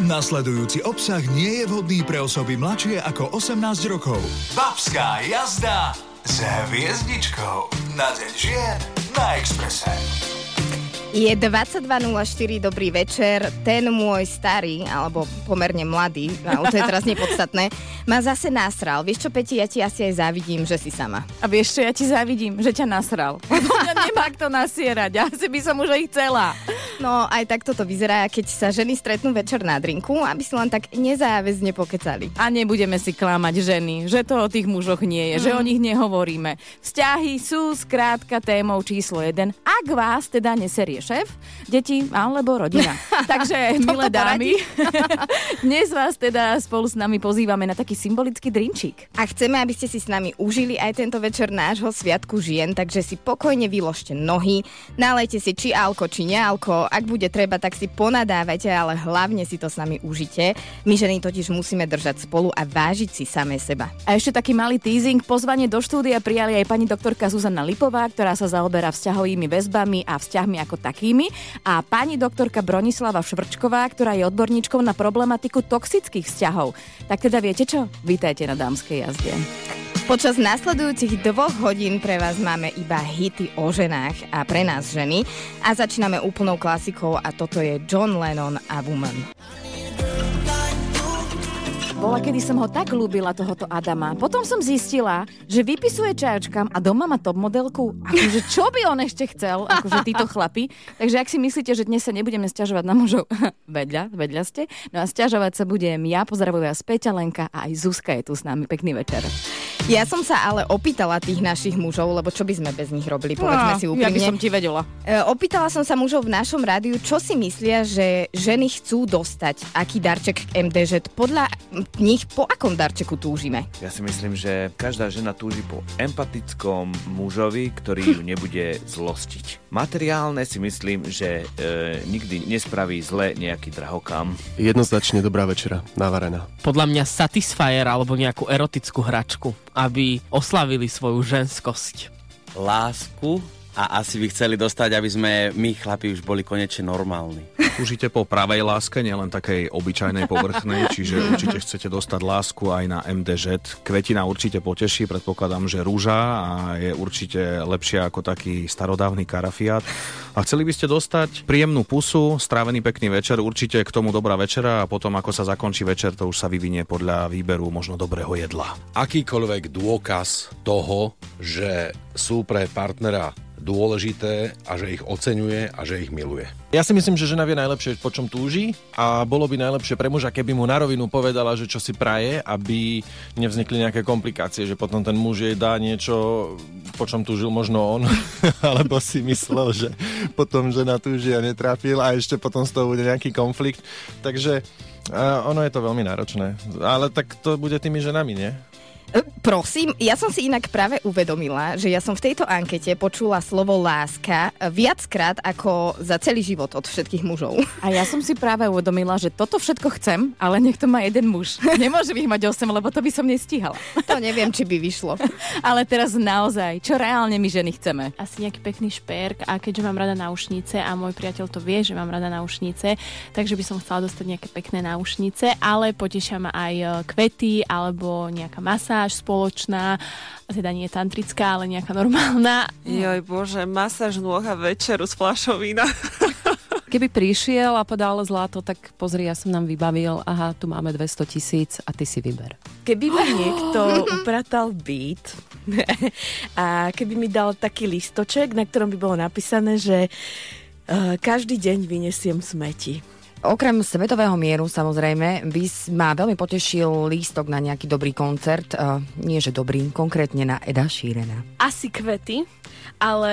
Nasledujúci obsah nie je vhodný pre osoby mladšie ako 18 rokov. Babská jazda s hviezdičkou na deň žien na Exprese. Je 22.04, dobrý večer. Ten môj starý, alebo pomerne mladý, ale to je teraz nepodstatné, ma zase nasral. Vieš čo, Peti, ja ti asi aj závidím, že si sama. A vieš čo, ja ti závidím, že ťa nasral. Mňa nemá kto nasierať, ja si by som už aj chcela. No, aj tak toto vyzerá, keď sa ženy stretnú večer na drinku, aby si len tak nezáväzne pokecali. A nebudeme si klamať ženy, že to o tých mužoch nie je, mm. že o nich nehovoríme. Vzťahy sú skrátka témou číslo jeden, ak vás teda neserie šéf, deti alebo rodina. Takže, milé dámy, dnes vás teda spolu s nami pozývame na taký symbolický drinčík. A chceme, aby ste si s nami užili aj tento večer nášho Sviatku žien, takže si pokojne vyložte nohy, nalejte si či alko, či nealko, ak bude treba, tak si ponadávajte, ale hlavne si to s nami užite. My ženy totiž musíme držať spolu a vážiť si samé seba. A ešte taký malý teasing. Pozvanie do štúdia prijali aj pani doktorka Zuzana Lipová, ktorá sa zaoberá vzťahovými väzbami a vzťahmi ako takými. A pani doktorka Bronislava Švrčková, ktorá je odborníčkou na problematiku toxických vzťahov. Tak teda viete čo? Vítajte na dámskej jazde. Počas nasledujúcich dvoch hodín pre vás máme iba hity o ženách a pre nás ženy a začíname úplnou klasikou a toto je John Lennon a Woman. Bola, kedy som ho tak ľúbila, tohoto Adama. Potom som zistila, že vypisuje čajočkám a doma má top modelku. Akože čo by on ešte chcel, akože títo chlapi. Takže ak si myslíte, že dnes sa nebudeme stiažovať na mužov, vedľa, vedľa ste. No a stiažovať sa budem ja, pozdravujem vás Peťa Lenka a aj Zuzka je tu s nami. Pekný večer. Ja som sa ale opýtala tých našich mužov, lebo čo by sme bez nich robili, povedzme no, si úprimne. Ja by som ti vedela. E, opýtala som sa mužov v našom rádiu, čo si myslia, že ženy chcú dostať, aký darček k MDŽ. Podľa nich po akom darčeku túžime? Ja si myslím, že každá žena túži po empatickom mužovi, ktorý ju nebude zlostiť. Materiálne si myslím, že e, nikdy nespraví zle nejaký drahokam. Jednoznačne dobrá večera, navarená. Podľa mňa Satisfyer alebo nejakú erotickú hračku, aby oslavili svoju ženskosť. Lásku a asi by chceli dostať, aby sme my chlapi už boli konečne normálni. Túžite po pravej láske, nielen takej obyčajnej povrchnej, čiže určite chcete dostať lásku aj na MDŽ. Kvetina určite poteší, predpokladám, že rúža a je určite lepšia ako taký starodávny karafiát. A chceli by ste dostať príjemnú pusu, strávený pekný večer, určite k tomu dobrá večera a potom ako sa zakončí večer, to už sa vyvinie podľa výberu možno dobrého jedla. Akýkoľvek dôkaz toho, že sú pre partnera dôležité a že ich oceňuje a že ich miluje. Ja si myslím, že žena vie najlepšie, po čom túži a bolo by najlepšie pre muža, keby mu na rovinu povedala, že čo si praje, aby nevznikli nejaké komplikácie, že potom ten muž jej dá niečo, po čom túžil možno on, alebo si myslel, že potom žena túži a netrápil a ešte potom z toho bude nejaký konflikt. Takže ono je to veľmi náročné. Ale tak to bude tými ženami, nie? Prosím, ja som si inak práve uvedomila, že ja som v tejto ankete počula slovo láska viackrát ako za celý život od všetkých mužov. A ja som si práve uvedomila, že toto všetko chcem, ale niekto má jeden muž. Nemôže ich mať 8, lebo to by som nestíhala. To neviem, či by vyšlo. ale teraz naozaj, čo reálne my ženy chceme? Asi nejaký pekný šperk a keďže mám rada náušnice a môj priateľ to vie, že mám rada náušnice, takže by som chcela dostať nejaké pekné náušnice, ale potešia ma aj e, kvety alebo nejaká masa masáž spoločná, teda nie tantrická, ale nejaká normálna. Joj bože, masáž nôh a večeru s fľašou vína. Keby prišiel a podal zlato, tak pozri, ja som nám vybavil, aha, tu máme 200 tisíc a ty si vyber. Keby mi niekto upratal byt a keby mi dal taký listoček, na ktorom by bolo napísané, že uh, každý deň vyniesiem smeti Okrem svetového mieru samozrejme by ma veľmi potešil lístok na nejaký dobrý koncert. Uh, nie, že dobrý, konkrétne na Eda Šírena. Asi kvety, ale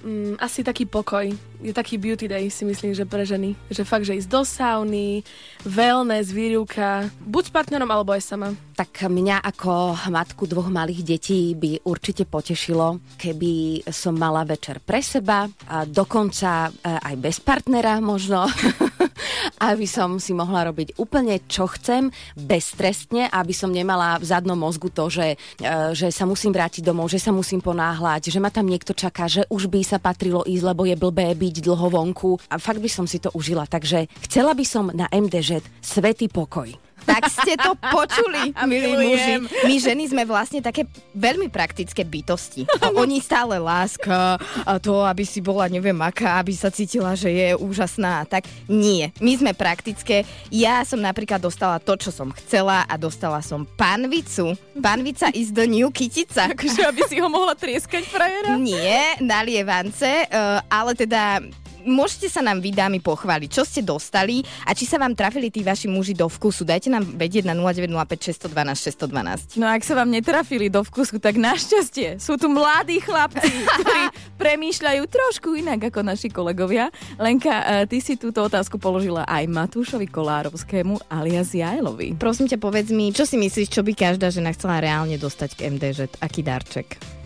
um, asi taký pokoj. Je taký beauty day, si myslím, že pre ženy. Že fakt, že ísť do sauny, wellness, výrivka, buď s partnerom, alebo aj sama. Tak mňa ako matku dvoch malých detí by určite potešilo, keby som mala večer pre seba, a dokonca e, aj bez partnera možno. aby som si mohla robiť úplne čo chcem, beztrestne, aby som nemala v zadnom mozgu to, že, e, že sa musím vrátiť domov, že sa musím ponáhľať, že ma tam niekto čaká, že už by sa patrilo ísť, lebo je blbé byť dlho vonku. A fakt by som si to užila. Takže chcela by som na MDŽ svetý pokoj. Tak ste to počuli, milí Milujem. muži. My ženy sme vlastne také veľmi praktické bytosti. A oni stále láska a to, aby si bola neviem aká, aby sa cítila, že je úžasná. Tak nie. My sme praktické. Ja som napríklad dostala to, čo som chcela a dostala som panvicu. Panvica is the new kytica. Takže aby si ho mohla trieskať frajera? Nie, nalievance, uh, ale teda môžete sa nám vy dámy pochváliť, čo ste dostali a či sa vám trafili tí vaši muži do vkusu. Dajte nám vedieť na 0905 612 612. No ak sa vám netrafili do vkusu, tak našťastie sú tu mladí chlapci, ktorí premýšľajú trošku inak ako naši kolegovia. Lenka, eh, ty si túto otázku položila aj Matúšovi Kolárovskému alias Jajlovi. Prosím ťa, povedz mi, čo si myslíš, čo by každá žena chcela reálne dostať k MDŽ? Aký darček?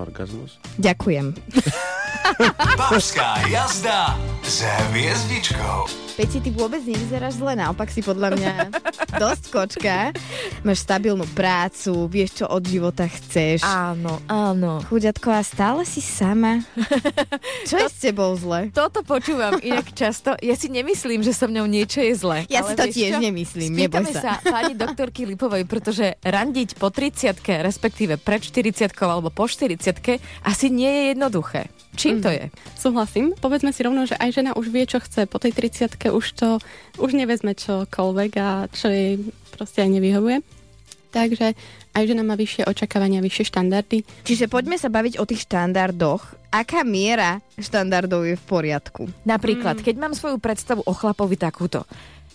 Orgazmus? Ďakujem. Babská jazda s hviezdičkou. Peti, ty vôbec nevyzeráš zle, naopak si podľa mňa dosť kočka. Máš stabilnú prácu, vieš, čo od života chceš. Áno, áno. Chuďatko, a stále si sama. Čo je s tebou zle? Toto počúvam inak často. Ja si nemyslím, že so mňou niečo je zle. Ja si to tiež čo? nemyslím, neboj sa. sa pani doktorky Lipovej, pretože randiť po 30 respektíve pred 40 alebo po 40 asi nie je jednoduché. Čím to je? Súhlasím. Povedzme si rovno, že aj žena už vie, čo chce. Po tej 30 už to, už nevezme čokoľvek a čo jej proste aj nevyhovuje. Takže aj žena má vyššie očakávania, vyššie štandardy. Čiže poďme sa baviť o tých štandardoch. Aká miera štandardov je v poriadku? Napríklad, keď mám svoju predstavu o chlapovi takúto,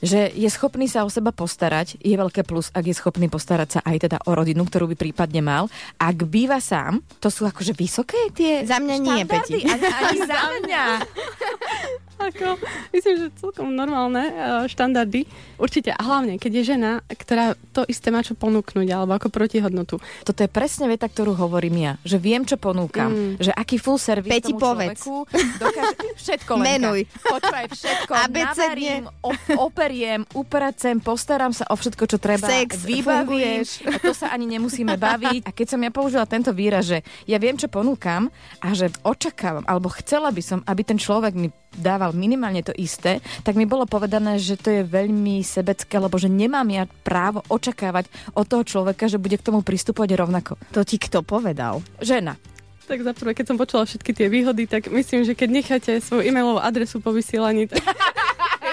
že je schopný sa o seba postarať, je veľké plus, ak je schopný postarať sa aj teda o rodinu, ktorú by prípadne mal. Ak býva sám, to sú akože vysoké tie Za mňa nie, štandardy? Peti. Ani, ani za mňa. Ako, myslím, že celkom normálne uh, štandardy. Určite. A hlavne, keď je žena, ktorá to isté má čo ponúknuť, alebo ako protihodnotu. Toto je presne veta, ktorú hovorím ja. Že viem, čo ponúkam. Mm. Že aký full service Peti, tomu povedz. človeku dokáže... Všetko, Lenka. Menuj. Počúvaj, všetko. Navarím, op- operiem, upracem, postaram sa o všetko, čo treba. Sex, vybavím. funguješ. A to sa ani nemusíme baviť. A keď som ja použila tento výraz, že ja viem, čo ponúkam a že očakávam, alebo chcela by som, aby ten človek mi dával minimálne to isté, tak mi bolo povedané, že to je veľmi sebecké, lebo že nemám ja právo očakávať od toho človeka, že bude k tomu pristupovať rovnako. To ti kto povedal? Žena. Tak za prvé, keď som počula všetky tie výhody, tak myslím, že keď necháte svoju e-mailovú adresu po vysielaní, tak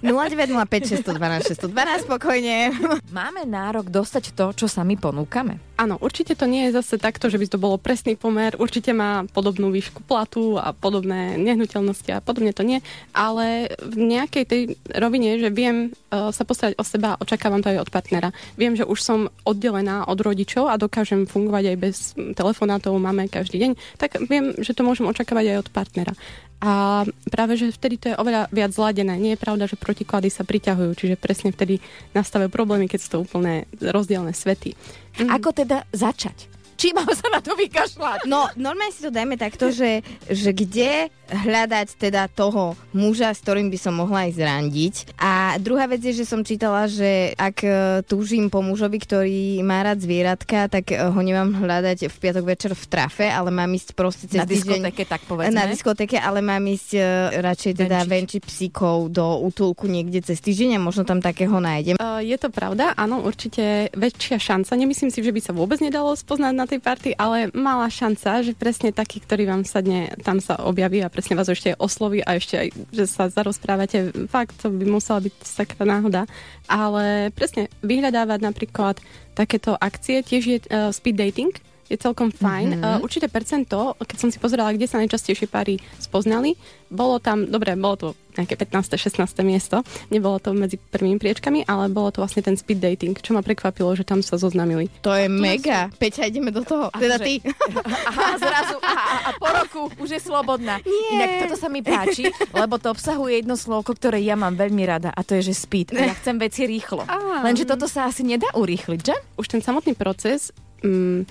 0905 612 612 spokojne. Máme nárok dostať to, čo sa my ponúkame? Áno, určite to nie je zase takto, že by to bolo presný pomer. Určite má podobnú výšku platu a podobné nehnuteľnosti a podobne to nie. Ale v nejakej tej rovine, že viem uh, sa postarať o seba a očakávam to aj od partnera. Viem, že už som oddelená od rodičov a dokážem fungovať aj bez telefonátov, máme každý deň, tak viem, že to môžem očakávať aj od partnera. A práve, že vtedy to je oveľa viac zladené. Nie je pravda, že protiklady sa priťahujú, čiže presne vtedy nastavujú problémy, keď sú to úplne rozdielne svety. Ako teda začať? Či mám sa na to vykašľať? No, normálne si to dajme takto, že, že kde hľadať teda toho muža, s ktorým by som mohla ísť randiť. A druhá vec je, že som čítala, že ak e, túžim po mužovi, ktorý má rád zvieratka, tak e, ho nemám hľadať v piatok večer v trafe, ale mám ísť proste cez Na týždeň- diskotéke, tak povedzme. Na diskotéke, ale mám ísť e, radšej teda venčiť psíkov do útulku niekde cez týždeň a možno tam takého nájdem. Uh, je to pravda, áno, určite väčšia šanca. Nemyslím si, že by sa vôbec nedalo spoznať na tej party, ale malá šanca, že presne taký, ktorý vám sadne, tam sa objaví a presne vás ešte osloví a ešte aj, že sa zarozprávate. Fakt, to by musela byť taká náhoda. Ale presne, vyhľadávať napríklad takéto akcie, tiež je uh, speed dating, je celkom fajn. Mhm. Uh, určité percento, keď som si pozerala, kde sa najčastejšie páry spoznali, bolo tam, dobre, bolo to nejaké 15. 16. miesto, nebolo to medzi prvými priečkami, ale bolo to vlastne ten speed dating, čo ma prekvapilo, že tam sa zoznamili. To je mega. Peťa, ideme do toho. Teda že- ty. Aha, zrazu, a, a, a po roku už je slobodná. Nie. Inak toto sa mi páči, lebo to obsahuje jedno slovko, ktoré ja mám veľmi rada a to je, že speed. A ja chcem veci rýchlo. Lenže toto sa asi nedá urýchliť, že? Už ten samotný proces mm,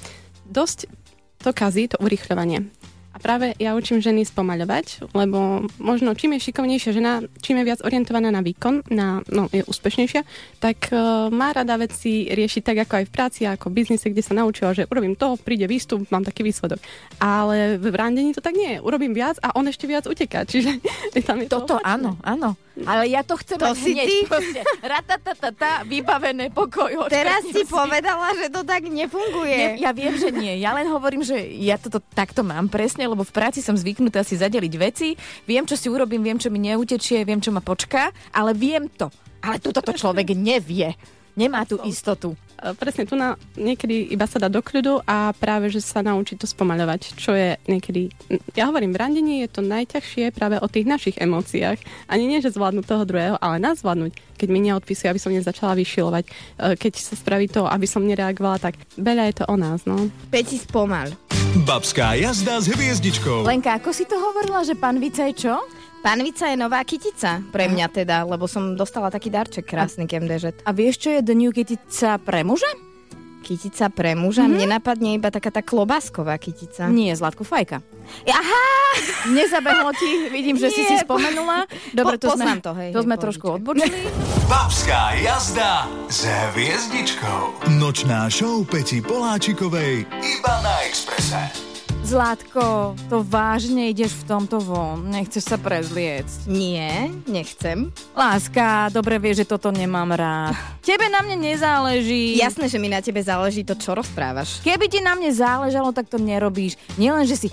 dosť to kazí, to urýchľovanie. A práve ja učím ženy spomaľovať, lebo možno čím je šikovnejšia žena, čím je viac orientovaná na výkon, na, no, je úspešnejšia, tak uh, má rada veci riešiť tak ako aj v práci, ako v biznise, kde sa naučila, že urobím to, príde výstup, mám taký výsledok. Ale v randení to tak nie je. Urobím viac a on ešte viac uteká. Čiže tam je Toto to áno, áno. Ale ja to chcem To mať si hneď. ty? Proste. Ratatatata, vybavené pokoj. Teraz si si. povedala, že to tak nefunguje. Nie, ja viem, že nie. Ja len hovorím, že ja toto takto mám presne, lebo v práci som zvyknutá si zadeliť veci, viem, čo si urobím, viem, čo mi neutečie, viem, čo ma počká, ale viem to. Ale tuto to človek nevie. Nemá tú istotu. Presne, tu na, niekedy iba sa dá do kľudu a práve, že sa naučí to spomaľovať, čo je niekedy... Ja hovorím, v randení je to najťažšie práve o tých našich emóciách. Ani nie, že zvládnuť toho druhého, ale nás zvládnuť. Keď mi neodpisuje, aby som nezačala vyšilovať. E, Keď sa spraví to, aby som nereagovala, tak veľa je to o nás, no. Peti spomal. Babská jazda s hviezdičkou. Lenka, ako si to hovorila, že pán Vica je čo? Panvica je nová kytica, pre mňa teda, lebo som dostala taký darček krásny KMDŽ. A vieš, čo je The New Kytica pre muža? Kytica pre muža? Mm-hmm. Mne napadne iba taká tá klobásková kytica. Nie, Zlatku Fajka. Aha! Nezabehlo ti, vidím, že si si Nie. spomenula. Dobre, Po- to sme, to, hej, to sme trošku odbočili. Babská jazda s hviezdičkou. Nočná show Peti Poláčikovej iba na Exprese. Zlatko, to vážne ideš v tomto von. Nechceš sa prezliecť. Nie, nechcem. Láska, dobre vieš, že toto nemám rád. Tebe na mne nezáleží. Jasné, že mi na tebe záleží to, čo rozprávaš. Keby ti na mne záležalo, tak to nerobíš. Nielen, že si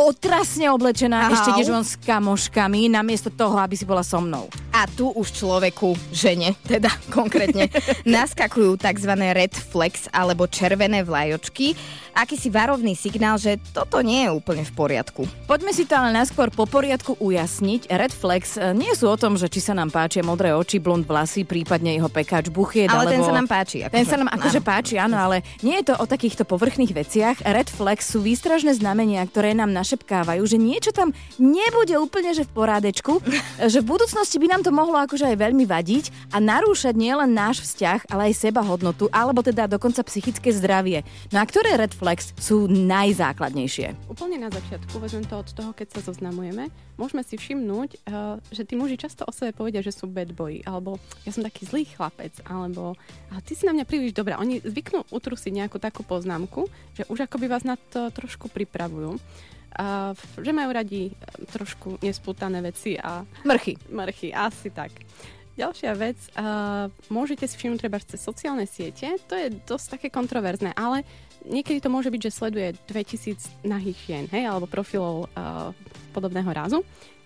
otrasne oblečená, Ahau. ešte ideš von s kamoškami, namiesto toho, aby si bola so mnou. A tu už človeku, žene, teda konkrétne, naskakujú tzv. red flex alebo červené vlajočky. Akýsi varovný signál, že toto nie je úplne v poriadku. Poďme si to ale najskôr po poriadku ujasniť. Red flags e, nie sú o tom, že či sa nám páčia modré oči, blond vlasy, prípadne jeho pekáč buchiet. Ale ten alebo... sa nám páči. Ten akože. sa nám akože páči, áno, ale nie je to o takýchto povrchných veciach. Red flags sú výstražné znamenia, ktoré nám našepkávajú, že niečo tam nebude úplne že v porádečku, že v budúcnosti by nám to mohlo akože aj veľmi vadiť a narúšať nielen náš vzťah, ale aj seba hodnotu, alebo teda dokonca psychické zdravie. No a ktoré red flags sú najzákladnejšie? Úplne na začiatku, vezmem to od toho, keď sa zoznamujeme, môžeme si všimnúť, uh, že tí muži často o sebe povedia, že sú bad boy, alebo ja som taký zlý chlapec, alebo a ty si na mňa príliš dobrá. Oni zvyknú utrusiť nejakú takú poznámku, že už akoby vás na to trošku pripravujú. A že majú radi eh, trošku nespútané veci a... Mrchy. Mrchy, asi tak. Ďalšia vec, uh, môžete si všimnúť treba cez sociálne siete, to je dosť také kontroverzné, ale niekedy to môže byť, že sleduje 2000 nahých žien, hej, alebo profilov uh, podobného rázu.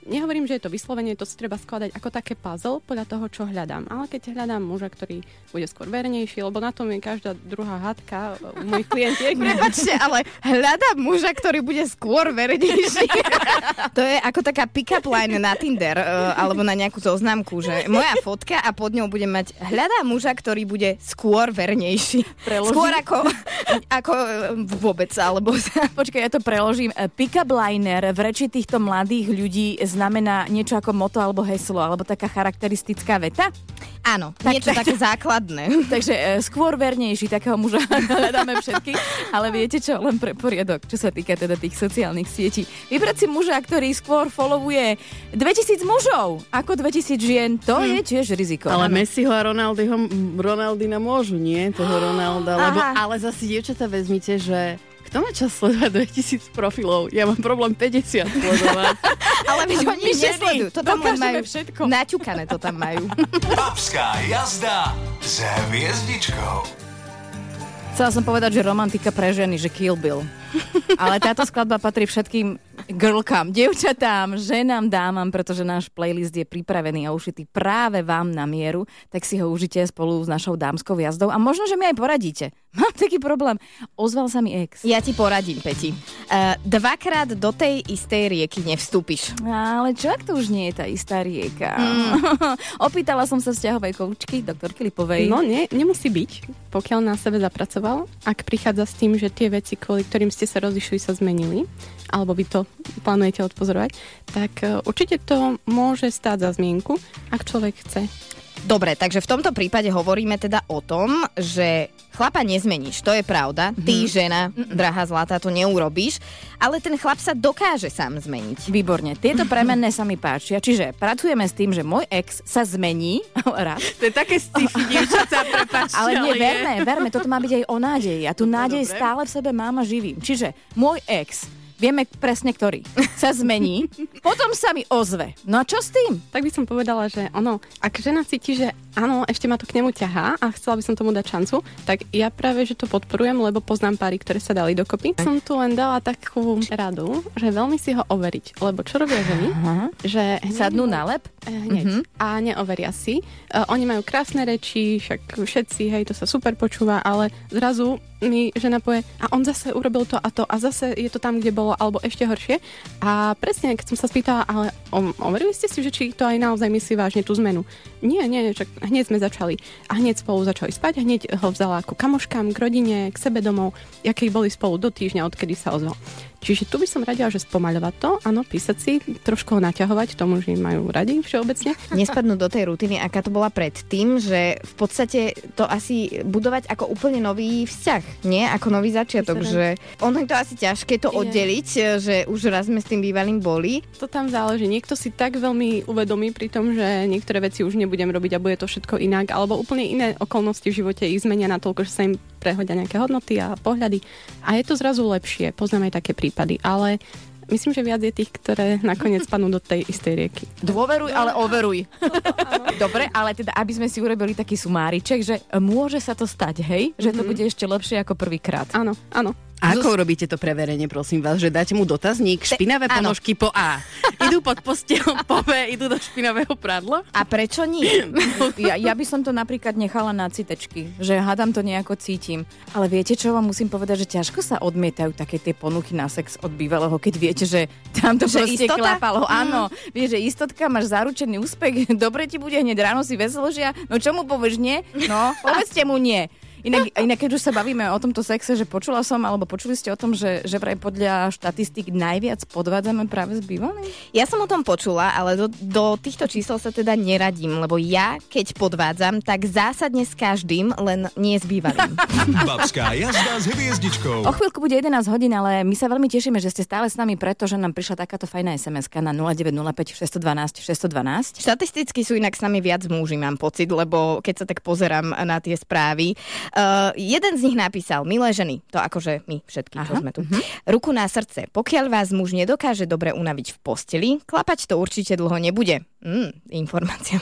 Nehovorím, že je to vyslovenie, to si treba skladať ako také puzzle podľa toho, čo hľadám. Ale keď hľadám muža, ktorý bude skôr vernejší, lebo na tom je každá druhá hádka u mojich klientiek. Prepačte, ale hľadám muža, ktorý bude skôr vernejší. to je ako taká pick-up line na Tinder uh, alebo na nejakú zoznamku, že moja fotka a pod ňou budem mať hľadám muža, ktorý bude skôr vernejší. Preložím? Skôr ako, ako uh, vôbec, alebo... Počkaj, ja to preložím. E, Pick-up liner v reči týchto mladých ľudí znamená niečo ako moto alebo heslo, alebo taká charakteristická veta? Áno, Tak- niečo tak- také základné. Takže e, skôr vernejší takého muža hľadáme všetky, ale viete čo, len pre poriadok, čo sa týka teda tých sociálnych sietí. Vybrať si muža, ktorý skôr followuje 2000 mužov ako 2000 žien, to je tiež riziko. Ale Áno. Messiho a Ronaldyho, Ronaldina môžu, nie? Toho Ronalda. Lebo, Aha. ale zase, dievčatá, vezmite, že kto má čas sledovať 2000 profilov? Ja mám problém 50 sledovať. Ale oni my ženy nesledujú, to tam len majú všetko. naťukané, to tam majú. Babská jazda s hviezdičkou. Chcela som povedať, že romantika pre ženy, že Kill Bill. Ale táto skladba patrí všetkým girlkám, dievčatám, ženám, dámam, pretože náš playlist je pripravený a ušitý práve vám na mieru, tak si ho užite spolu s našou dámskou jazdou a možno, že mi aj poradíte. Mám taký problém. Ozval sa mi ex. Ja ti poradím, Peti. Uh, dvakrát do tej istej rieky nevstúpiš. Ale čo ak to už nie je tá istá rieka? Opýtala som sa vzťahovej koučky, doktorky Lipovej. No nie, nemusí byť, pokiaľ na sebe zapracoval. Ak prichádza s tým, že tie veci, kvôli ktorým ste sa rozišli, sa zmenili, alebo vy to plánujete odpozorovať, tak e, určite to môže stáť za zmienku, ak človek chce. Dobre, takže v tomto prípade hovoríme teda o tom, že Chlapa nezmeníš, to je pravda. Ty, žena, drahá zlatá, to neurobíš, ale ten chlap sa dokáže sám zmeniť. Výborne, tieto premenné sa mi páčia. Čiže pracujeme s tým, že môj ex sa zmení. Rád. To je také sci-fi, dievčatá, prepáčte, Ale nie, verme, verme, toto má byť aj o nádeji. A tú nádej dobre. stále v sebe mám a živím. Čiže môj ex, vieme presne ktorý, sa zmení, potom sa mi ozve. No a čo s tým? Tak by som povedala, že ono, ak žena cíti, že áno, ešte ma to k nemu ťahá a chcela by som tomu dať šancu, tak ja práve, že to podporujem, lebo poznám páry, ktoré sa dali dokopy. Som tu len dala takú radu, že veľmi si ho overiť, lebo čo robia ženy? Že hneď- Sadnú na lep? Eh, Hneď. Mhm. A neoveria si. Uh, oni majú krásne reči, však všetci, hej, to sa super počúva, ale zrazu mi žena povie, a on zase urobil to a to a zase je to tam, kde bolo, alebo ešte horšie. A presne, keď som sa spýtala, ale overili ste si, že či to aj naozaj myslí vážne tú zmenu? Nie, nie, však hneď sme začali. A hneď spolu začali spať, hneď ho vzala ako kamoškám, k rodine, k sebe domov, aké boli spolu do týždňa, odkedy sa ozval. Čiže tu by som radila, že spomaľovať to, áno, písať si, trošku ho naťahovať, tomu, že majú radi všeobecne. Nespadnú do tej rutiny, aká to bola predtým, že v podstate to asi budovať ako úplne nový vzťah, nie? Ako nový začiatok, že ono je to asi ťažké to Je. oddeliť, že už raz sme s tým bývalým boli. To tam záleží. Niekto si tak veľmi uvedomí pri tom, že niektoré veci už nebudem robiť a bude to všetko inak, alebo úplne iné okolnosti v živote ich zmenia natoľko, že sa im prehodia nejaké hodnoty a pohľady. A je to zrazu lepšie. Poznám aj také prípady, ale myslím, že viac je tých, ktoré nakoniec padnú do tej istej rieky. Dôveruj, ale overuj. Dobre, ale teda, aby sme si urobili taký sumáriček, že môže sa to stať, hej? Že to Mhm. bude ešte lepšie ako prvýkrát. Áno, áno. A ako urobíte to preverenie, prosím vás, že dáte mu dotazník, špinavé ponožky po A. Idú pod postelom, po B, idú do špinavého pradla? A prečo nie? Ja, ja by som to napríklad nechala na citečky, že hádam to nejako cítim. Ale viete, čo vám musím povedať, že ťažko sa odmietajú také tie ponuky na sex od bývalého, keď viete, že tam to Že proste istota? klapalo. Mm. Áno, vieš, že istotka, máš zaručený úspech, dobre ti bude, hneď ráno si veseložia, no čo mu povieš nie? No, povedzte mu nie. Inak, inak keď už sa bavíme o tomto sexe, že počula som, alebo počuli ste o tom, že, že vraj podľa štatistík najviac podvádzame práve s bývalým? Ja som o tom počula, ale do, do týchto čísel sa teda neradím, lebo ja, keď podvádzam, tak zásadne s každým, len nie s bývalým. Babská jazda s hviezdičkou. O chvíľku bude 11 hodín, ale my sa veľmi tešíme, že ste stále s nami, pretože nám prišla takáto fajná sms na 0905 612 612. Štatisticky sú inak s nami viac muži, mám pocit, lebo keď sa tak pozerám na tie správy, uh, jeden z nich napísal, milé ženy, to akože my všetky, čo Aha, sme tu, ruku na srdce, pokiaľ vás muž nedokáže dobre unaviť v posteli, klapať to určite dlho nebude. Mm, informácia.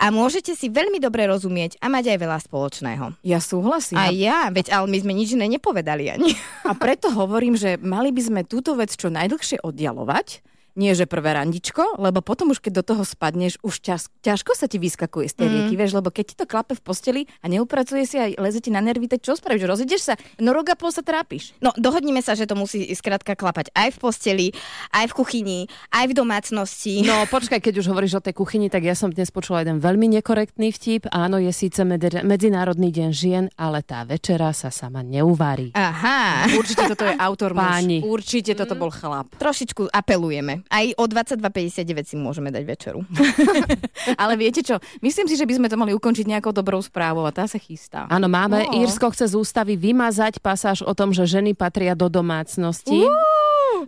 A môžete si veľmi dobre rozumieť a mať aj veľa spoločného. Ja súhlasím. A ja, veď ale my sme nič iné nepovedali ani. A preto hovorím, že mali by sme túto vec čo najdlhšie oddialovať, nie že prvé randičko, lebo potom už keď do toho spadneš, už ťaž, ťažko sa ti vyskakuje z tej Mm. rieky, vieš, lebo keď ti to klape v posteli a neupracuje si a leze ti na nervy, tak čo spravíš? Rozídeš sa? No rok a pol sa trápiš. No, dohodnime sa, že to musí skrátka klapať aj v posteli, aj v kuchyni, aj v domácnosti. No počkaj, keď už hovoríš o tej kuchyni, tak ja som dnes počula jeden veľmi nekorektný vtip. Áno, je síce med- Medzinárodný deň žien, ale tá večera sa sama neuvarí. Aha. Určite toto je autor Páni. muž. Určite toto bol chlap. Trošičku apelujeme. Aj o 22.59 si môžeme dať večeru. Ale viete čo? Myslím si, že by sme to mali ukončiť nejakou dobrou správou a tá sa chystá. Áno, máme. No. Írsko chce z ústavy vymazať pasáž o tom, že ženy patria do domácnosti.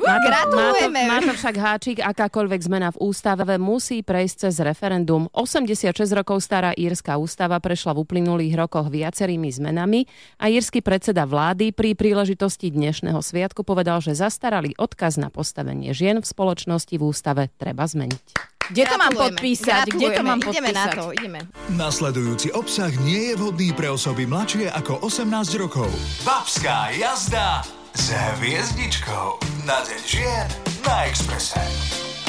Má to, Gratulujeme. Má to, má to však háčik, akákoľvek zmena v ústave musí prejsť cez referendum. 86 rokov stará írska ústava prešla v uplynulých rokoch viacerými zmenami a írsky predseda vlády pri príležitosti dnešného sviatku povedal, že zastaralý odkaz na postavenie žien v spoločnosti v ústave treba zmeniť. Kde to mám Gratulujeme. podpísať? Kde to mám Ideme na podpísať? to, ideme. Nasledujúci obsah nie je vhodný pre osoby mladšie ako 18 rokov. Babská jazda s hviezdičkou na deň žien na Exprese.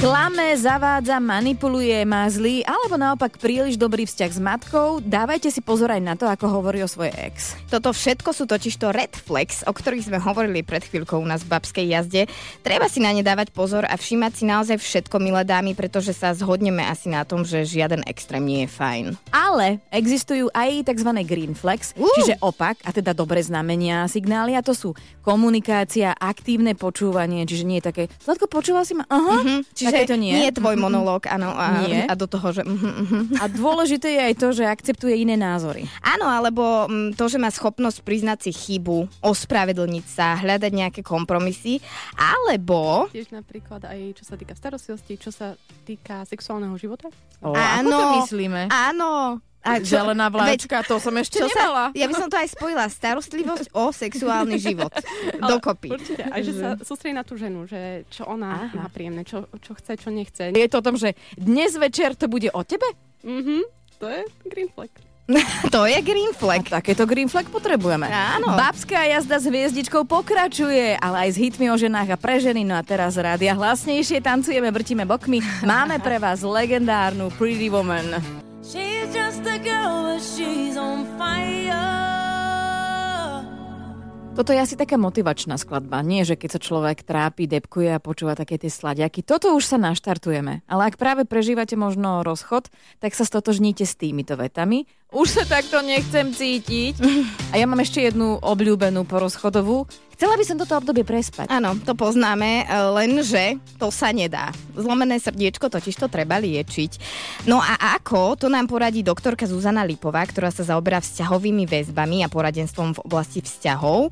Klame, zavádza, manipuluje, má zlý alebo naopak príliš dobrý vzťah s matkou. Dávajte si pozor aj na to, ako hovorí o svojej ex. Toto všetko sú totiž to red flags, o ktorých sme hovorili pred chvíľkou u nás v babskej jazde. Treba si na ne dávať pozor a všímať si naozaj všetko, milé dámy, pretože sa zhodneme asi na tom, že žiaden extrém nie je fajn. Ale existujú aj tzv. green flags, Uh. čiže opak, a teda dobré znamenia, signály, a to sú komunikácia, aktívne počúvanie, čiže nie je také, Zlatko, počúval si ma? Aha. Mhm. Čiže že to nie. nie je tvoj monológ, áno. A, Nie. a do toho, že... A dôležité je aj to, že akceptuje iné názory. Áno, alebo mm, to, že má schopnosť priznať si chybu, ospravedlniť sa, hľadať nejaké kompromisy, alebo... Tiež napríklad aj čo sa týka starostlivosti, čo sa týka sexuálneho života. O, ako to myslíme? Áno. A Zelená vláčka, to som ešte čo nemala. Sa, ja by som to aj spojila. Starostlivosť o sexuálny život. Dokopy. Určite. Aj že sa sústredí na tú ženu, že čo ona Aha. má príjemné, čo, čo chce, čo nechce. Je to o tom, že dnes večer to bude o tebe? Mhm, to je green flag. to je green flag. A takéto green flag potrebujeme. Áno. Babská jazda s hviezdičkou pokračuje, ale aj s hitmi o ženách a pre ženy. No a teraz rádia hlasnejšie tancujeme, vrtíme bokmi. Máme pre vás legendárnu Pretty Woman. She's just a girl, but she's on fire. Toto je asi taká motivačná skladba. Nie, že keď sa človek trápi, depkuje a počúva také tie sladiaky. Toto už sa naštartujeme. Ale ak práve prežívate možno rozchod, tak sa stotožníte s týmito vetami. Už sa takto nechcem cítiť. A ja mám ešte jednu obľúbenú porozchodovú. Chcela by som toto obdobie prespať. Áno, to poznáme, lenže to sa nedá. Zlomené srdiečko totiž to treba liečiť. No a ako, to nám poradí doktorka Zuzana Lipová, ktorá sa zaoberá vzťahovými väzbami a poradenstvom v oblasti vzťahov.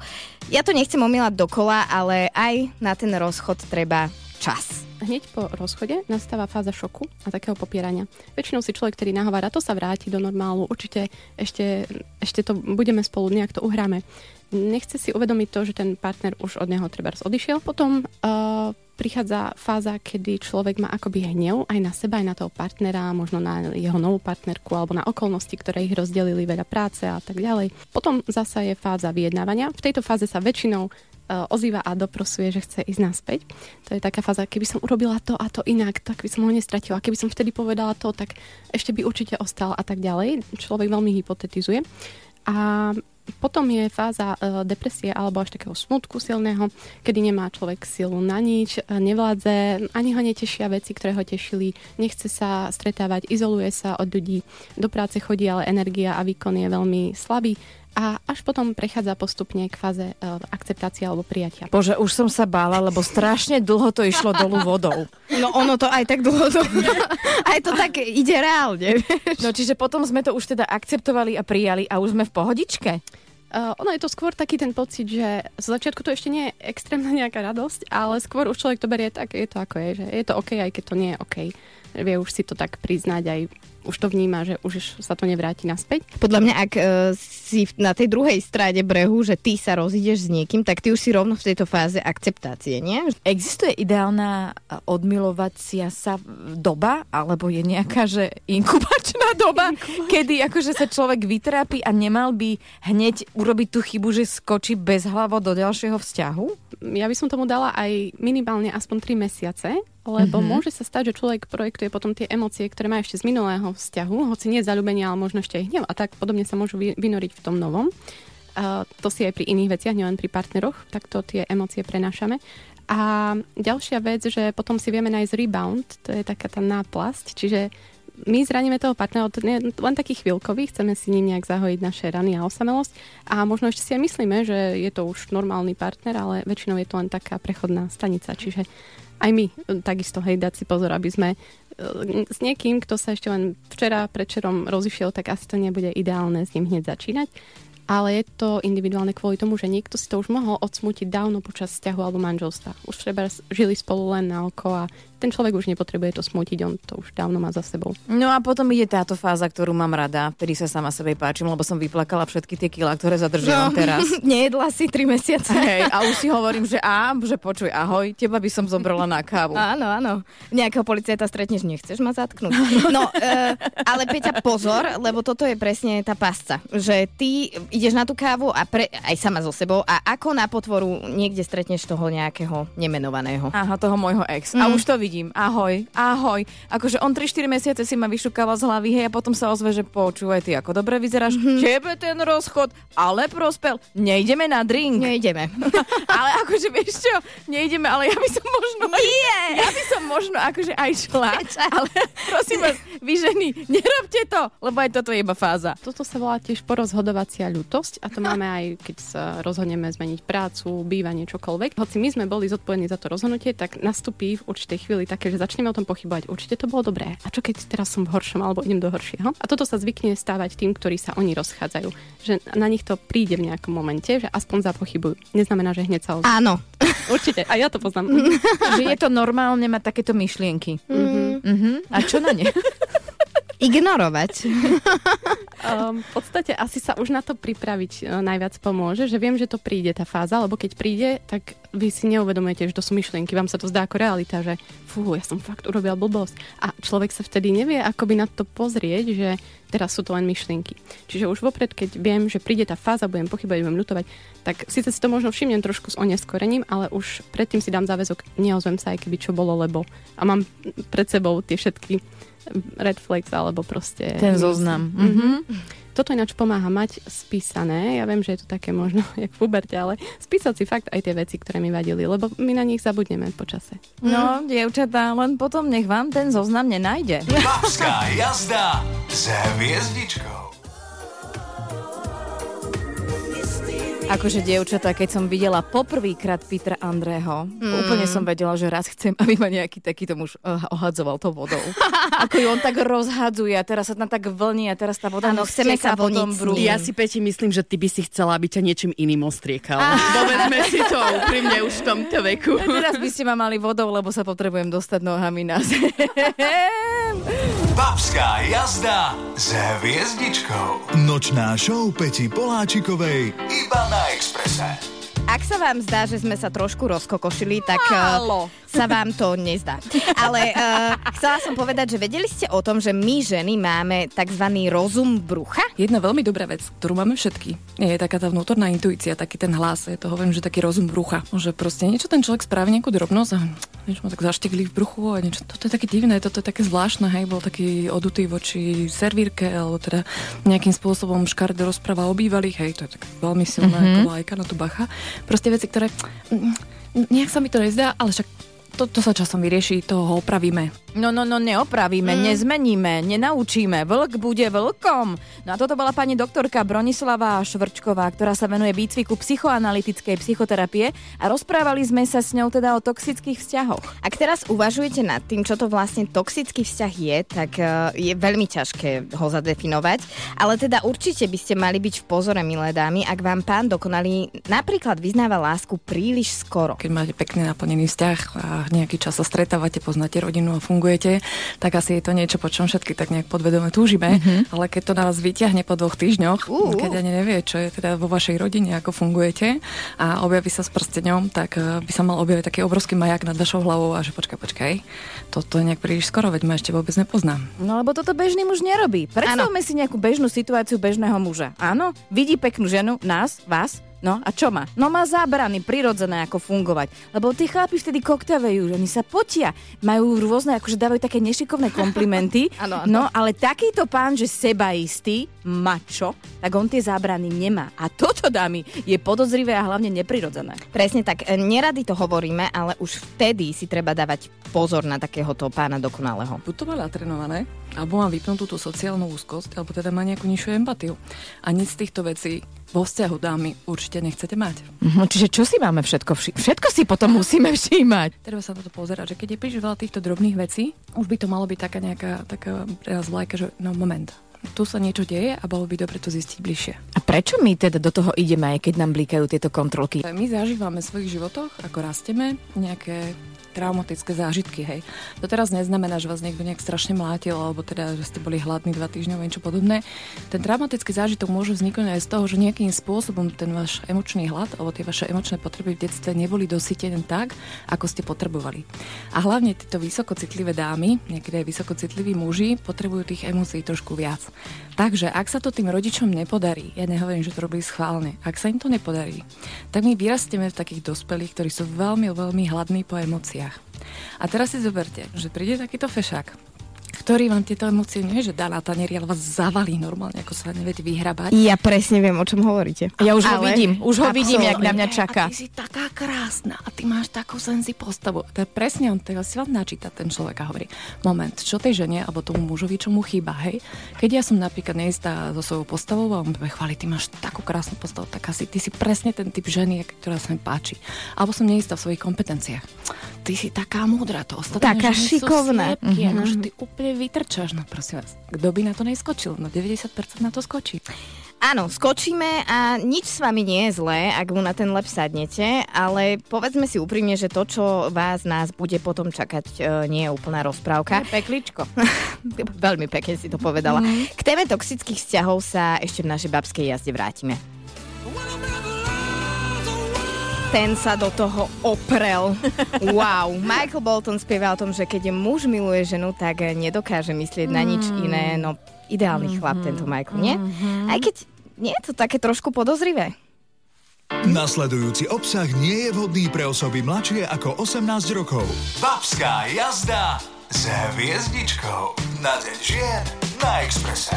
Ja to nechcem omýlať dokola, ale aj na ten rozchod treba čas. Hneď po rozchode nastáva fáza šoku a takého popierania. Väčšinou si človek, ktorý nahovára, to sa vráti do normálu, určite ešte, ešte to budeme spolu, nejak to uhráme. Nechce si uvedomiť to, že ten partner už od neho treba odišiel. Potom uh, prichádza fáza, kedy človek má akoby hnev aj na seba, aj na toho partnera, možno na jeho novú partnerku alebo na okolnosti, ktoré ich rozdelili, veľa práce a tak ďalej. Potom zasa je fáza vyjednávania. V tejto fáze sa väčšinou ozýva a doprosuje, že chce ísť naspäť. To je taká fáza, keby som urobila to a to inak, tak by som ho nestratila. Keby som vtedy povedala to, tak ešte by určite ostal a tak ďalej. Človek veľmi hypotetizuje. A potom je fáza e, depresie alebo až takého smutku silného, kedy nemá človek silu na nič, e, nevládze, ani ho netešia veci, ktoré ho tešili, nechce sa stretávať, izoluje sa od ľudí, do práce chodí, ale energia a výkon je veľmi slabý a až potom prechádza postupne k fáze e, akceptácie alebo prijatia. Bože, už som sa bála, lebo strašne dlho to išlo dolu vodou. No ono to aj tak dlho to... aj to tak ide reálne. No čiže potom sme to už teda akceptovali a prijali a už sme v pohodičke? Uh, ono je to skôr taký ten pocit, že z začiatku to ešte nie je extrémna nejaká radosť, ale skôr už človek to berie tak, je to ako je, že je to OK, aj keď to nie je OK. Vie už si to tak priznať, aj už to vníma, že už sa to nevráti naspäť. Podľa mňa, ak uh, si na tej druhej strane brehu, že ty sa rozídeš s niekým, tak ty už si rovno v tejto fáze akceptácie, nie? Existuje ideálna odmilovacia sa doba, alebo je nejaká, že inkubačná doba, kedy akože sa človek vytrápi a nemal by hneď urobiť tú chybu, že skočí bezhlavo do ďalšieho vzťahu? Ja by som tomu dala aj minimálne aspoň 3 mesiace, lebo Mhm. mm-hmm. môže sa stať, že človek projektuje potom tie emócie, ktoré má ešte z minulého vzťahu, hoci nie zalúbenie, ale možno ešte aj hnev a tak podobne sa môžu vy- vynoriť v tom novom. Uh, to si aj pri iných veciach, nielen pri partneroch, takto tie emócie prenášame. A ďalšia vec, že potom si vieme nájsť rebound, to je taká tá náplasť, čiže my zraníme toho partnera len taký chvíľkový, chceme si ním nejak zahojiť naše rany a osamelosť a možno ešte si aj myslíme, že je to už normálny partner, ale väčšinou je to len taká prechodná stanica, čiže aj my e, takisto hej, dať si pozor, aby sme e, s niekým, kto sa ešte len včera, predčerom rozišiel, tak asi to nebude ideálne s ním hneď začínať. Ale je to individuálne kvôli tomu, že niekto si to už mohol odsmutiť dávno počas vzťahu alebo manželstva. Už treba žili spolu len na oko a ten človek už nepotrebuje to smutiť, on to už dávno má za sebou. No a potom ide táto fáza, ktorú mám rada, vtedy sa sama sebe páčim, lebo som vyplakala všetky tie kilá, ktoré zadržiavam No, teraz. Nejedla si 3 mesiace. Hej, a už si hovorím, že á, že počuj, ahoj, teba by som zobrala na kávu. Áno, áno. Nejakého policajta stretneš, nechceš ma zatknúť. No, e, ale Peťa, pozor, lebo toto je presne tá pasca. Že ty ideš na tú kávu a pre, aj sama so sebou a ako na potvoru niekde stretneš toho nejakého nemenovaného. Aha, toho môjho ex. A Mm. už to vidím. Ahoj, ahoj. Akože on 3-4 mesiace si ma vyšukával z hlavy, hej, a potom sa ozve, že počúvaj, ty ako dobre vyzeráš. Mhm. Tebe ten rozchod, ale prospel. Nejdeme na drink. Nejdeme. ale akože vieš čo, nejdeme, ale ja by som možno... Nie! Ja by som možno akože aj šla, ale prosím vás, vy ženy, nerobte to, lebo aj toto je iba fáza. Toto sa volá tiež porozhodovacia ľutosť a to máme aj, keď sa rozhodneme zmeniť prácu, bývanie, čokoľvek. Hoci my sme boli zodpovední za to rozhodnutie, tak nastupí v určitej chvíli spravili také, že začneme o tom pochybovať. Určite to bolo dobré. A čo keď teraz som v horšom alebo idem do horšieho? A toto sa zvykne stávať tým, ktorí sa oni rozchádzajú. Že na nich to príde v nejakom momente, že aspoň zapochybujú. Neznamená, že hneď sa ozvú. Áno. Určite. A ja to poznám. že je to normálne mať takéto myšlienky. Mhm. Mhm. A čo na ne? Ignorovať. Um, v podstate asi sa už na to pripraviť uh, najviac pomôže, že viem, že to príde tá fáza, lebo keď príde, tak vy si neuvedomujete, že to sú myšlienky, vám sa to zdá ako realita, že fú, ja som fakt urobil blbosť. A človek sa vtedy nevie, ako by na to pozrieť, že teraz sú to len myšlienky. Čiže už vopred, keď viem, že príde tá fáza, budem pochybať, budem ľutovať, tak síce si to možno všimnem trošku s oneskorením, ale už predtým si dám záväzok, neozvem sa, aj keby čo bolo, lebo a mám pred sebou tie všetky red flags alebo proste... Ten zoznam. Mm-hmm. Toto ináč pomáha mať spísané. Ja viem, že je to také možno jak v puberte, ale spísať si fakt aj tie veci, ktoré mi vadili, lebo my na nich zabudneme počase. No, dievčatá, len potom nech vám ten zoznam nenájde. Babská jazda s hviezdičkou. Akože dievčatá, keď som videla poprvýkrát Petra Andrého, Mm. úplne som vedela, že raz chcem, aby ma nejaký takýto muž uh, ohadzoval tou vodou. Ako ju on tak rozhadzuje a teraz sa tam tak vlní a teraz tá voda Áno, chceme sa po vlniť tom s bruchu. ním. Ja si, Peti, myslím, že ty by si chcela, aby ťa niečím iným ostriekal. Povedzme si to úprimne už v tomto veku. A teraz by ste ma mali vodou, lebo sa potrebujem dostať nohami na zem. Babská jazda s hviezdičkou. Nočná show Peti Poláčikovej iba na Exprese. Ak sa vám zdá, že sme sa trošku rozkokošili, tak Málo. uh, sa vám to nezdá. Ale uh, chcela som povedať, že vedeli ste o tom, že my ženy máme tzv. rozum brucha? Jedna veľmi dobrá vec, ktorú máme všetky, je taká tá vnútorná intuícia, taký ten hlas, ja to hovorím, že taký rozum brucha. Že proste niečo ten človek spraví, nejakú drobnosť a niečo ma tak zaštekli v bruchu a niečo, toto je také divné, toto je také zvláštne, hej, bol taký odutý voči servírke, alebo teda nejakým spôsobom škaredo rozpráva o bývalých, hej, to je tak veľmi silná Mhm. mm-hmm. lajka na tú bacha. Proste veci, ktoré mm, nejak sa mi to nezdá, ale však to, to sa časom vyrieši, to ho opravíme. No, no, no, neopravíme, mm. nezmeníme, nenaučíme. Vlk bude vlkom. No a toto bola pani doktorka Bronislava Švrčková, ktorá sa venuje výcviku psychoanalytickej psychoterapie a rozprávali sme sa s ňou teda o toxických vzťahoch. Ak teraz uvažujete nad tým, čo to vlastne toxický vzťah je, tak uh, je veľmi ťažké ho zadefinovať. Ale teda určite by ste mali byť v pozore, milé dámy, ak vám pán dokonalý napríklad vyznáva lásku príliš skoro. Keď máte pekne naplnený vzťah a nejaký čas sa stretávate, poznáte rodinu a fungujete, tak asi je to niečo, po čom všetky tak nejak podvedome túžime. Mhm. Ale keď to nás vyťahne po dvoch týždňoch, Uh, uh. keď ani nevie, čo je teda vo vašej rodine, ako fungujete a objaví sa s prsteňom, tak eh, by sa mal objaviť taký obrovský majak nad vašou hlavou a že počkaj, počkaj, toto je nejak príliš skoro, veď ma ešte vôbec nepoznám. No lebo toto bežný muž nerobí. Predstavme si nejakú bežnú situáciu bežného muža. Áno, vidí peknú ženu, nás, vás, No a čo má? No má zábrany prirodzené, ako fungovať. Lebo tí chlapi vtedy koktavejú, že oni sa potia. Majú rôzne, akože dávajú také nešikovné komplimenty. Áno, áno. no ale takýto pán, že sebaistý, mačo, tak on tie zábrany nemá. A toto, dámy, je podozrivé a hlavne neprirodzené. Presne tak, e, nerady to hovoríme, ale už vtedy si treba dávať pozor na takéhoto pána dokonalého. Buď to má natrenované, alebo má vypnutú tú sociálnu úzkosť, alebo teda má nejakú nižšiu empatiu. A nic z týchto vecí vo vzťahu dámy určite nechcete mať. Mhm, čiže čo si máme všetko všímať? Všetko si potom musíme všímať. Treba sa na to pozerať, že keď je príliš veľa týchto drobných vecí, už by to malo byť taká nejaká taká vlajka, že no moment, tu sa niečo deje a bolo by dobre to zistiť bližšie. A prečo my teda do toho ideme, aj keď nám blikajú tieto kontrolky? My zažívame v svojich životoch, ako rasteme, nejaké traumatické zážitky, hej. To teraz neznamená, že vás niekto nejak strašne mlátil, alebo teda, že ste boli hladní dva týždňov, niečo podobné. Ten traumatický zážitok môže vzniknúť aj z toho, že nejakým spôsobom ten váš emočný hlad, alebo tie vaše emočné potreby v detstve neboli dosytené tak, ako ste potrebovali. A hlavne tieto vysokocitlivé dámy, niekedy aj vysokocitliví muži, potrebujú tých emócií trošku viac. Takže ak sa to tým rodičom nepodarí, ja nehovorím, že to robí schválne, ak sa im to nepodarí, tak my vyrastieme v takých dospelých, ktorí sú veľmi, veľmi hladní po emóciách. A teraz si zoberte, že príde takýto fešák, ktorý vám tieto emócie nie, že dá na tanieri, ale vás zavalí normálne, ako sa neviete vyhrabať. Ja presne viem, o čom hovoríte. Ja už ho Ale- vidím, už ho vidím, jak na mňa čaká. A ty si taká krásna a ty máš takú senzi postavu. To je presne on, teraz si vám načíta ten človek a hovorí, moment, čo tej žene alebo tomu mužovi, čo mu chýba, hej? Keď ja som napríklad neistá so svojou postavou a on chváliť, ty máš takú krásnu postavu, tak asi ty si presne ten typ ženy, ktorá sa mi páči. Alebo som neistá v svojich kompetenciách. Ty si taká múdra, to ostatné Taká šikovná. Sú sliepky, Mhm. akože ty úplne vytrčaš, no prosím vás. Kto by na to neskočil? No 90% na to skočí. Áno, skočíme a nič s vami nie je zlé, ak mu na ten lep sadnete, ale povedzme si úprimne, že to, čo vás nás bude potom čakať, e, nie je úplná rozprávka. Pekličko. Veľmi pekne si to povedala. Mhm. K téme toxických vzťahov sa ešte v našej babskej jazde vrátime. Ten sa do toho oprel. Wow. Michael Bolton spieva o tom, že keď muž miluje ženu, tak nedokáže myslieť na nič Mm. iné. No, ideálny chlap tento Michael, nie? Aj keď nie je to také trošku podozrivé. Nasledujúci obsah nie je vhodný pre osoby mladšie ako 18 rokov. Babská jazda s hviezdičkou na deň žien na Exprese.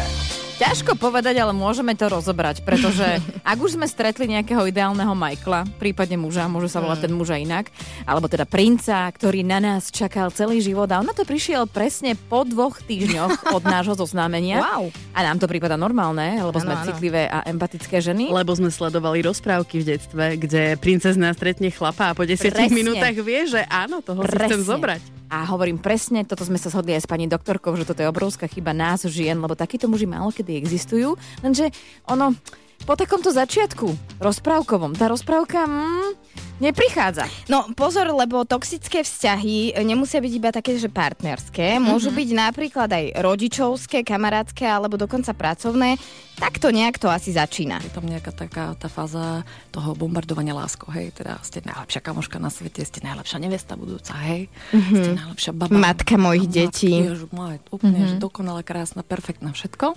Ťažko povedať, ale môžeme to rozobrať, pretože ak už sme stretli nejakého ideálneho Michaela, prípadne muža, môže sa volať ten muža inak, alebo teda princa, ktorý na nás čakal celý život a on na to prišiel presne po dvoch týždňoch od nášho zoznámenia. Wow. A nám to prípada normálne, lebo sme áno. citlivé a empatické ženy. Lebo sme sledovali rozprávky v detstve, kde princezná stretne chlapa a po 10 Presne. minútach vie, že áno, toho si chcem Presne. zobrať. A hovorím presne, toto sme sa zhodli aj s pani doktorkou, že toto je obrovská chyba nás žien, lebo takíto muži málo kedy existujú, lenže ono, po takomto začiatku rozprávkovom, tá rozprávka mm, neprichádza. No pozor, lebo toxické vzťahy nemusia byť iba také, že partnerské. Môžu Mhm. byť napríklad aj rodičovské, kamarátske alebo dokonca pracovné. Takto nejak to asi začína. Je tam nejaká taká tá fáza toho bombardovania láskou, hej, teda ste najlepšia kamoška na svete, ste najlepšia nevesta budúca, hej, Mhm. ste najlepšia baba. Matka mojich detí. matky, Ježiš, moje, úplne, Mhm. že dokonale krásna, perfektná všetko.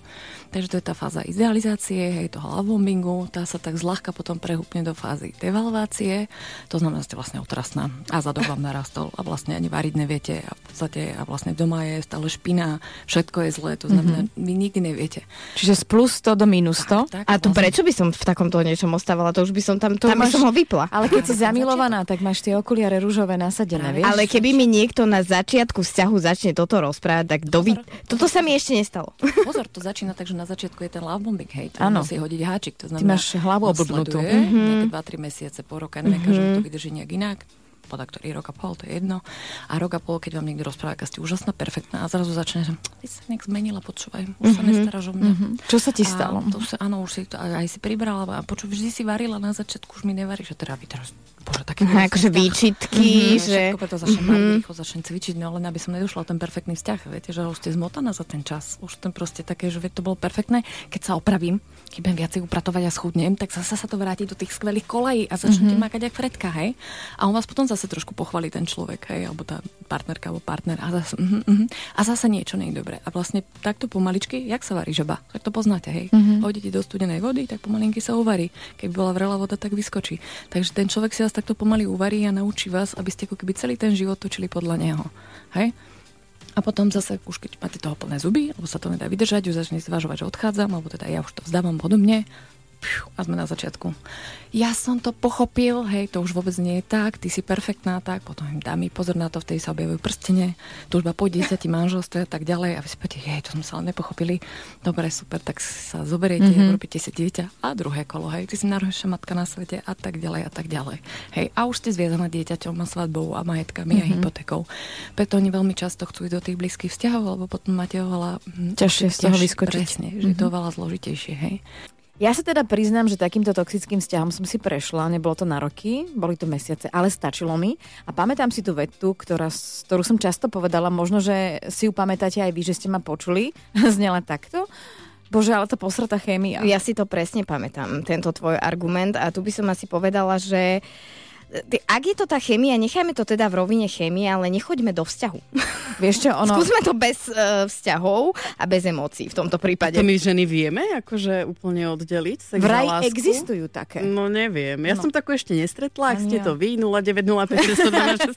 Takže to je tá fáza idealizácie, hej, toho lovebombingu, tá sa tak zľahka potom prehúpne do fázy devalvácie, to znamená, že ste vlastne otrasná a zadok vám narastol a vlastne ani variť neviete a v podstate a vlastne doma je stále špina, všetko je zlé, to znamená, Mhm. vy nikdy neviete. Čiže z plus 100 do minus 100. Tak, A to prečo by som v takomto niečom ostávala? To už by som tam, To tam by máš- som ho vypla. Ale keď si zamilovaná, tak máš tie okuliare rúžové nasadené, vieš? Ale keby mi niekto na začiatku vzťahu začne toto rozprávať, tak dovi... toto sa mi ešte nestalo. Pozor, to začína tak, že na začiatku je ten love bombing, hej, Áno. musí hodiť háčik. To Ty znamená, máš hlavu oblbnutú. Mhm. nejaké 2-3 mesiace, po roka, neviem, Mhm. že to vydrží nejak inak podľa ktorý rok a pol, to je jedno. A rok a pol, keď vám niekto rozpráva, aká ste úžasná, perfektná a zrazu začne, že ty sa nejak zmenila, počúvaj, už sa Mhm. nestaráš o mňa. Mhm. Čo sa ti A stalo? To sa, áno, už si to aj, aj si pribrala a počuj, vždy si varila na začiatku, už mi nevaríš, a teda vy teraz Bože, taký Aha, akože výčitky, Mhm, že... Všetko preto začnem Mhm. mm-hmm. rýchlo začnem cvičiť, no len aby som nedošla o ten perfektný vzťah. Viete, že už ste zmotaná za ten čas. Už ten proste také, že veď to bolo perfektné. Keď sa opravím, keď budem viacej upratovať a schudnem, tak zase sa to vráti do tých skvelých kolají a začnete Mhm. mm-hmm. makať jak Fredka, hej? A on vás potom zase trošku pochvalí ten človek, hej? Alebo tá partnerka alebo partner a zase, mm-hmm, mm-hmm. a zase niečo nie je dobré. A vlastne takto pomaličky, jak sa varí žaba? Tak to poznáte, hej? Mhm. Mm-hmm. Hodíte do studenej vody, tak pomalinky sa uvarí. Keby bola vrelá voda, tak vyskočí. Takže ten človek si vás takto pomaly uvarí a naučí vás, aby ste ako keby celý ten život točili podľa neho. Hej? A potom zase, už keď máte toho plné zuby, alebo sa to nedá vydržať, už začne zvažovať, že odchádzam, alebo teda ja už to vzdávam podobne. A sme na začiatku. Ja som to pochopil, hej, to už vôbec nie je tak, ty si perfektná, tak, potom im dá mi pozor na to, vtedy sa objavujú prstene, túžba po dieťati, manželstve a tak ďalej a vy si poviete, hej, to sme sa ale nepochopili, dobre, super, tak sa zoberiete, Mhm. mm-hmm. urobíte si dieťa a druhé kolo, hej, ty si najhoršia matka na svete a tak ďalej a tak ďalej. Hej, a už ste zviazaná dieťaťom a svadbou a majetkami mm-hmm. a Mhm. hypotékou. Preto oni veľmi často chcú ísť do tých blízkych vzťahov, lebo potom máte oveľa hm, Ťažšie z toho vyskočiť. Presne, že je to oveľa zložitejšie, hej. Ja sa teda priznám, že takýmto toxickým vzťahom som si prešla, nebolo to na roky, boli to mesiace, ale stačilo mi. A pamätám si tú vetu, ktorá, ktorú som často povedala, možno, že si ju pamätáte aj vy, že ste ma počuli, znela takto. Bože, ale to posratá chémia. Ja si to presne pamätám, tento tvoj argument a tu by som asi povedala, že Ak je to tá chémia, nechajme to teda v rovine chémie, ale nechoďme do vzťahu. Vieš čo, ono... Skúsme to bez uh, vzťahov a bez emócií v tomto prípade. To my ženy vieme akože úplne oddeliť sex Vraj lásku? existujú také. No neviem. Ja No. som takú ešte nestretla. Ak ste to vy, 0905 612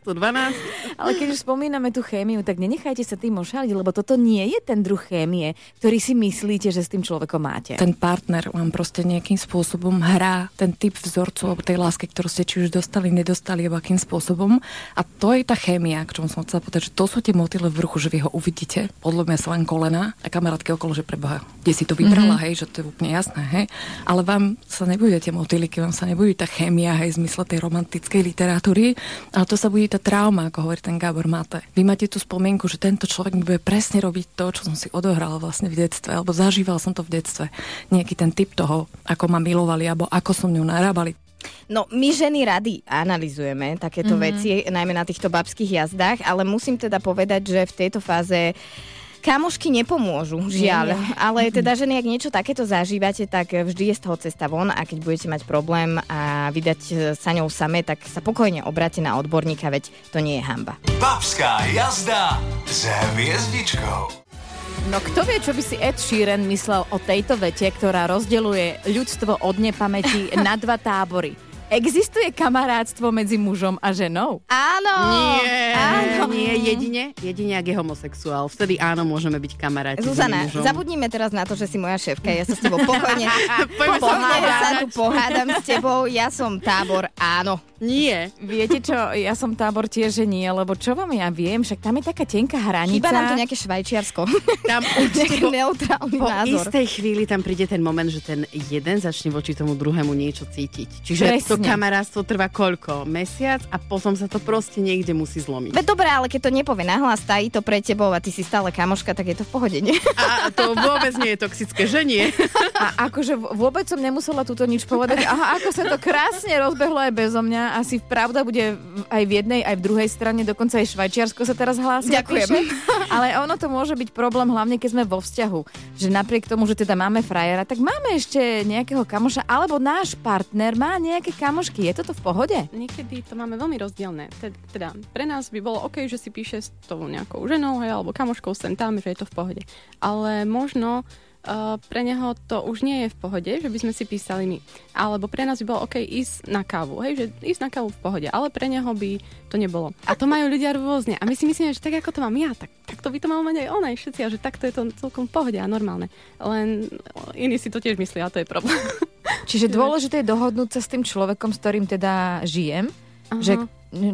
Ale keď už spomíname tú chémiu, tak nenechajte sa tým ošaliť, lebo toto nie je ten druh chémie, ktorý si myslíte, že s tým človekom máte. Ten partner vám proste nejakým spôsobom hrá ten typ vzorcu alebo tej lásky, ktorú ste či už dostali, nedostali, alebo akým spôsobom. A to je tá chémia, k čomu som chcela povedať, že to sú tie motýle v bruchu, že vy ho uvidíte, podľa mňa sa len kolena a kamarátky okolo, že preboha, kde si to vybrala, Mhm. hej, že to je úplne jasné, hej. Ale vám sa nebude tie motýly, keď vám sa nebude tá chémia, hej, v zmysle tej romantickej literatúry, ale to sa bude tá trauma, ako hovorí ten Gábor Mate. Vy máte tú spomienku, že tento človek bude presne robiť to, čo som si odohral vlastne v detstve, alebo zažíval som to v detstve. Nejaký ten typ toho, ako ma milovali, alebo ako som ňou narábali. No, my ženy rady analizujeme takéto Mhm. mm-hmm. veci, najmä na týchto babských jazdách, ale musím teda povedať, že v tejto fáze Kamošky nepomôžu, žiaľ. Nie. Ale teda, ženy, ak niečo takéto zažívate, tak vždy je z toho cesta von a keď budete mať problém a vydať sa ňou same, tak sa pokojne obráte na odborníka, veď to nie je hamba. Babská jazda s hviezdičkou. No kto vie, čo by si Ed Sheeran myslel o tejto vete, ktorá rozdeluje ľudstvo od nepamäti na dva tábory. Existuje kamarátstvo medzi mužom a ženou? Áno! Nie, Áno. nie, jedine, jedine ak je homosexuál. Vtedy áno, môžeme byť kamaráti. Zuzana, zabudnime teraz na to, že si moja šéfka. Ja sa s tebou pokojne, pokojne sa tu pohádam s tebou. Ja som tábor áno. Nie. Viete čo, ja som tábor tiež, že nie, lebo čo vám ja viem, však tam je taká tenká hranica. Chýba nám tu nejaké švajčiarsko. Tam Nejaký neutrálny po názor. istej chvíli tam príde ten moment, že ten jeden začne voči tomu druhému niečo cítiť. Čiže to Presne. kamarátstvo trvá koľko? Mesiac a potom sa to proste niekde musí zlomiť. Veď dobré, ale keď to nepovie nahlas, tají to pre tebou a ty si stále kamoška, tak je to v pohode, nie? A to vôbec nie je toxické, že nie? A akože vôbec som nemusela túto nič povedať. Aha, ako sa to krásne rozbehlo aj bezo mňa. Asi pravda bude aj v jednej, aj v druhej strane. Dokonca aj Švajčiarsko sa teraz hlási. Ďakujem. Ale ono to môže byť problém, hlavne keď sme vo vzťahu. Že napriek tomu, že teda máme frajera, tak máme ešte nejakého kamoša, alebo náš partner má nejaké kamošky. Je toto v pohode? Niekedy to máme veľmi rozdielne. Ted- Teda pre nás by bolo OK, že si píše s tou nejakou ženou hej, alebo kamoškou sem tam, že je to v pohode. Ale možno Uh, pre neho to už nie je v pohode, že by sme si písali my. Alebo pre nás by bolo OK ísť na kávu, hej, že ísť na kávu v pohode, ale pre neho by to nebolo. A to majú ľudia rôzne. A my si myslíme, že tak ako to mám ja, tak, tak to by to mal mať aj on, aj všetci, a že takto je to celkom v pohode a normálne. Len iní si to tiež myslia a to je problém. Čiže dôležité je dohodnúť sa s tým človekom, s ktorým teda žijem, že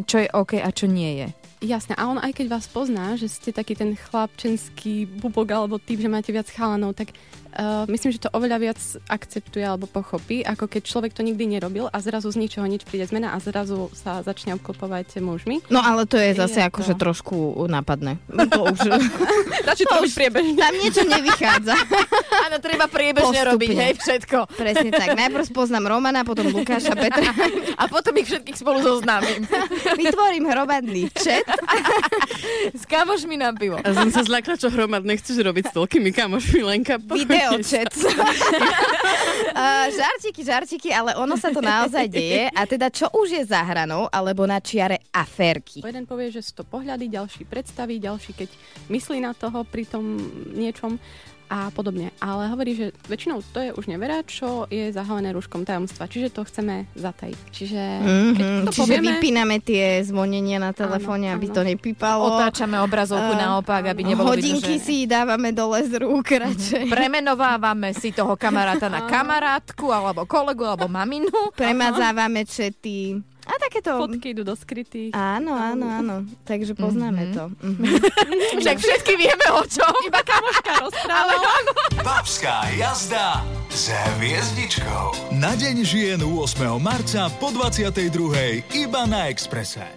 čo je OK a čo nie je. Jasné, a on aj keď vás pozná, že ste taký ten chlapčenský bubok alebo typ, že máte viac chalanov, tak uh, myslím, že to oveľa viac akceptuje alebo pochopí, ako keď človek to nikdy nerobil a zrazu z ničoho nič príde zmena a zrazu sa začne obklopovať mužmi. No ale to je zase Je akože to- trošku nápadné. To už... Radšej to robiť priebežne. Tam niečo nevychádza. Áno, treba priebežne Postupne. robiť, hej, všetko. Presne tak. Najprv spoznám Romana, potom Lukáša, Petra. A potom ich všetkých spolu zoznámim. Vytvorím hromadný chat. S kamošmi na pivo. A som sa zľakla, čo hromadné chceš robiť s toľkými kamošmi, Lenka. Chat. uh, žartiky, žartiky, ale ono sa to naozaj deje. A teda čo už je za hranou, alebo na čiare aférky? Jeden povie, že sú to pohľady, ďalší predstaví, ďalší keď myslí na toho pri tom niečom a podobne. Ale hovorí, že väčšinou to je už nevera, čo je zahalené rúškom tajomstva. Čiže to chceme zatajiť. Čiže keď Mm-hmm. to Čiže povieme, vypíname tie zvonenia na telefóne, aby to nepípalo. Otáčame obrazovku A- naopak, aby nebolo Hodinky vidno, že... si dávame dole z rúk radšej. Premenovávame si toho kamaráta na kamarátku, alebo kolegu, alebo maminu. Premazávame čety. A takéto... Fotky idú do skrytých. Áno, áno, áno. Takže poznáme to. Mhm. Však všetky vieme o čom. Iba kamoška rozpráva. Babská jazda s hviezdičkou. Na deň žien 8. marca po 22. iba na Exprese.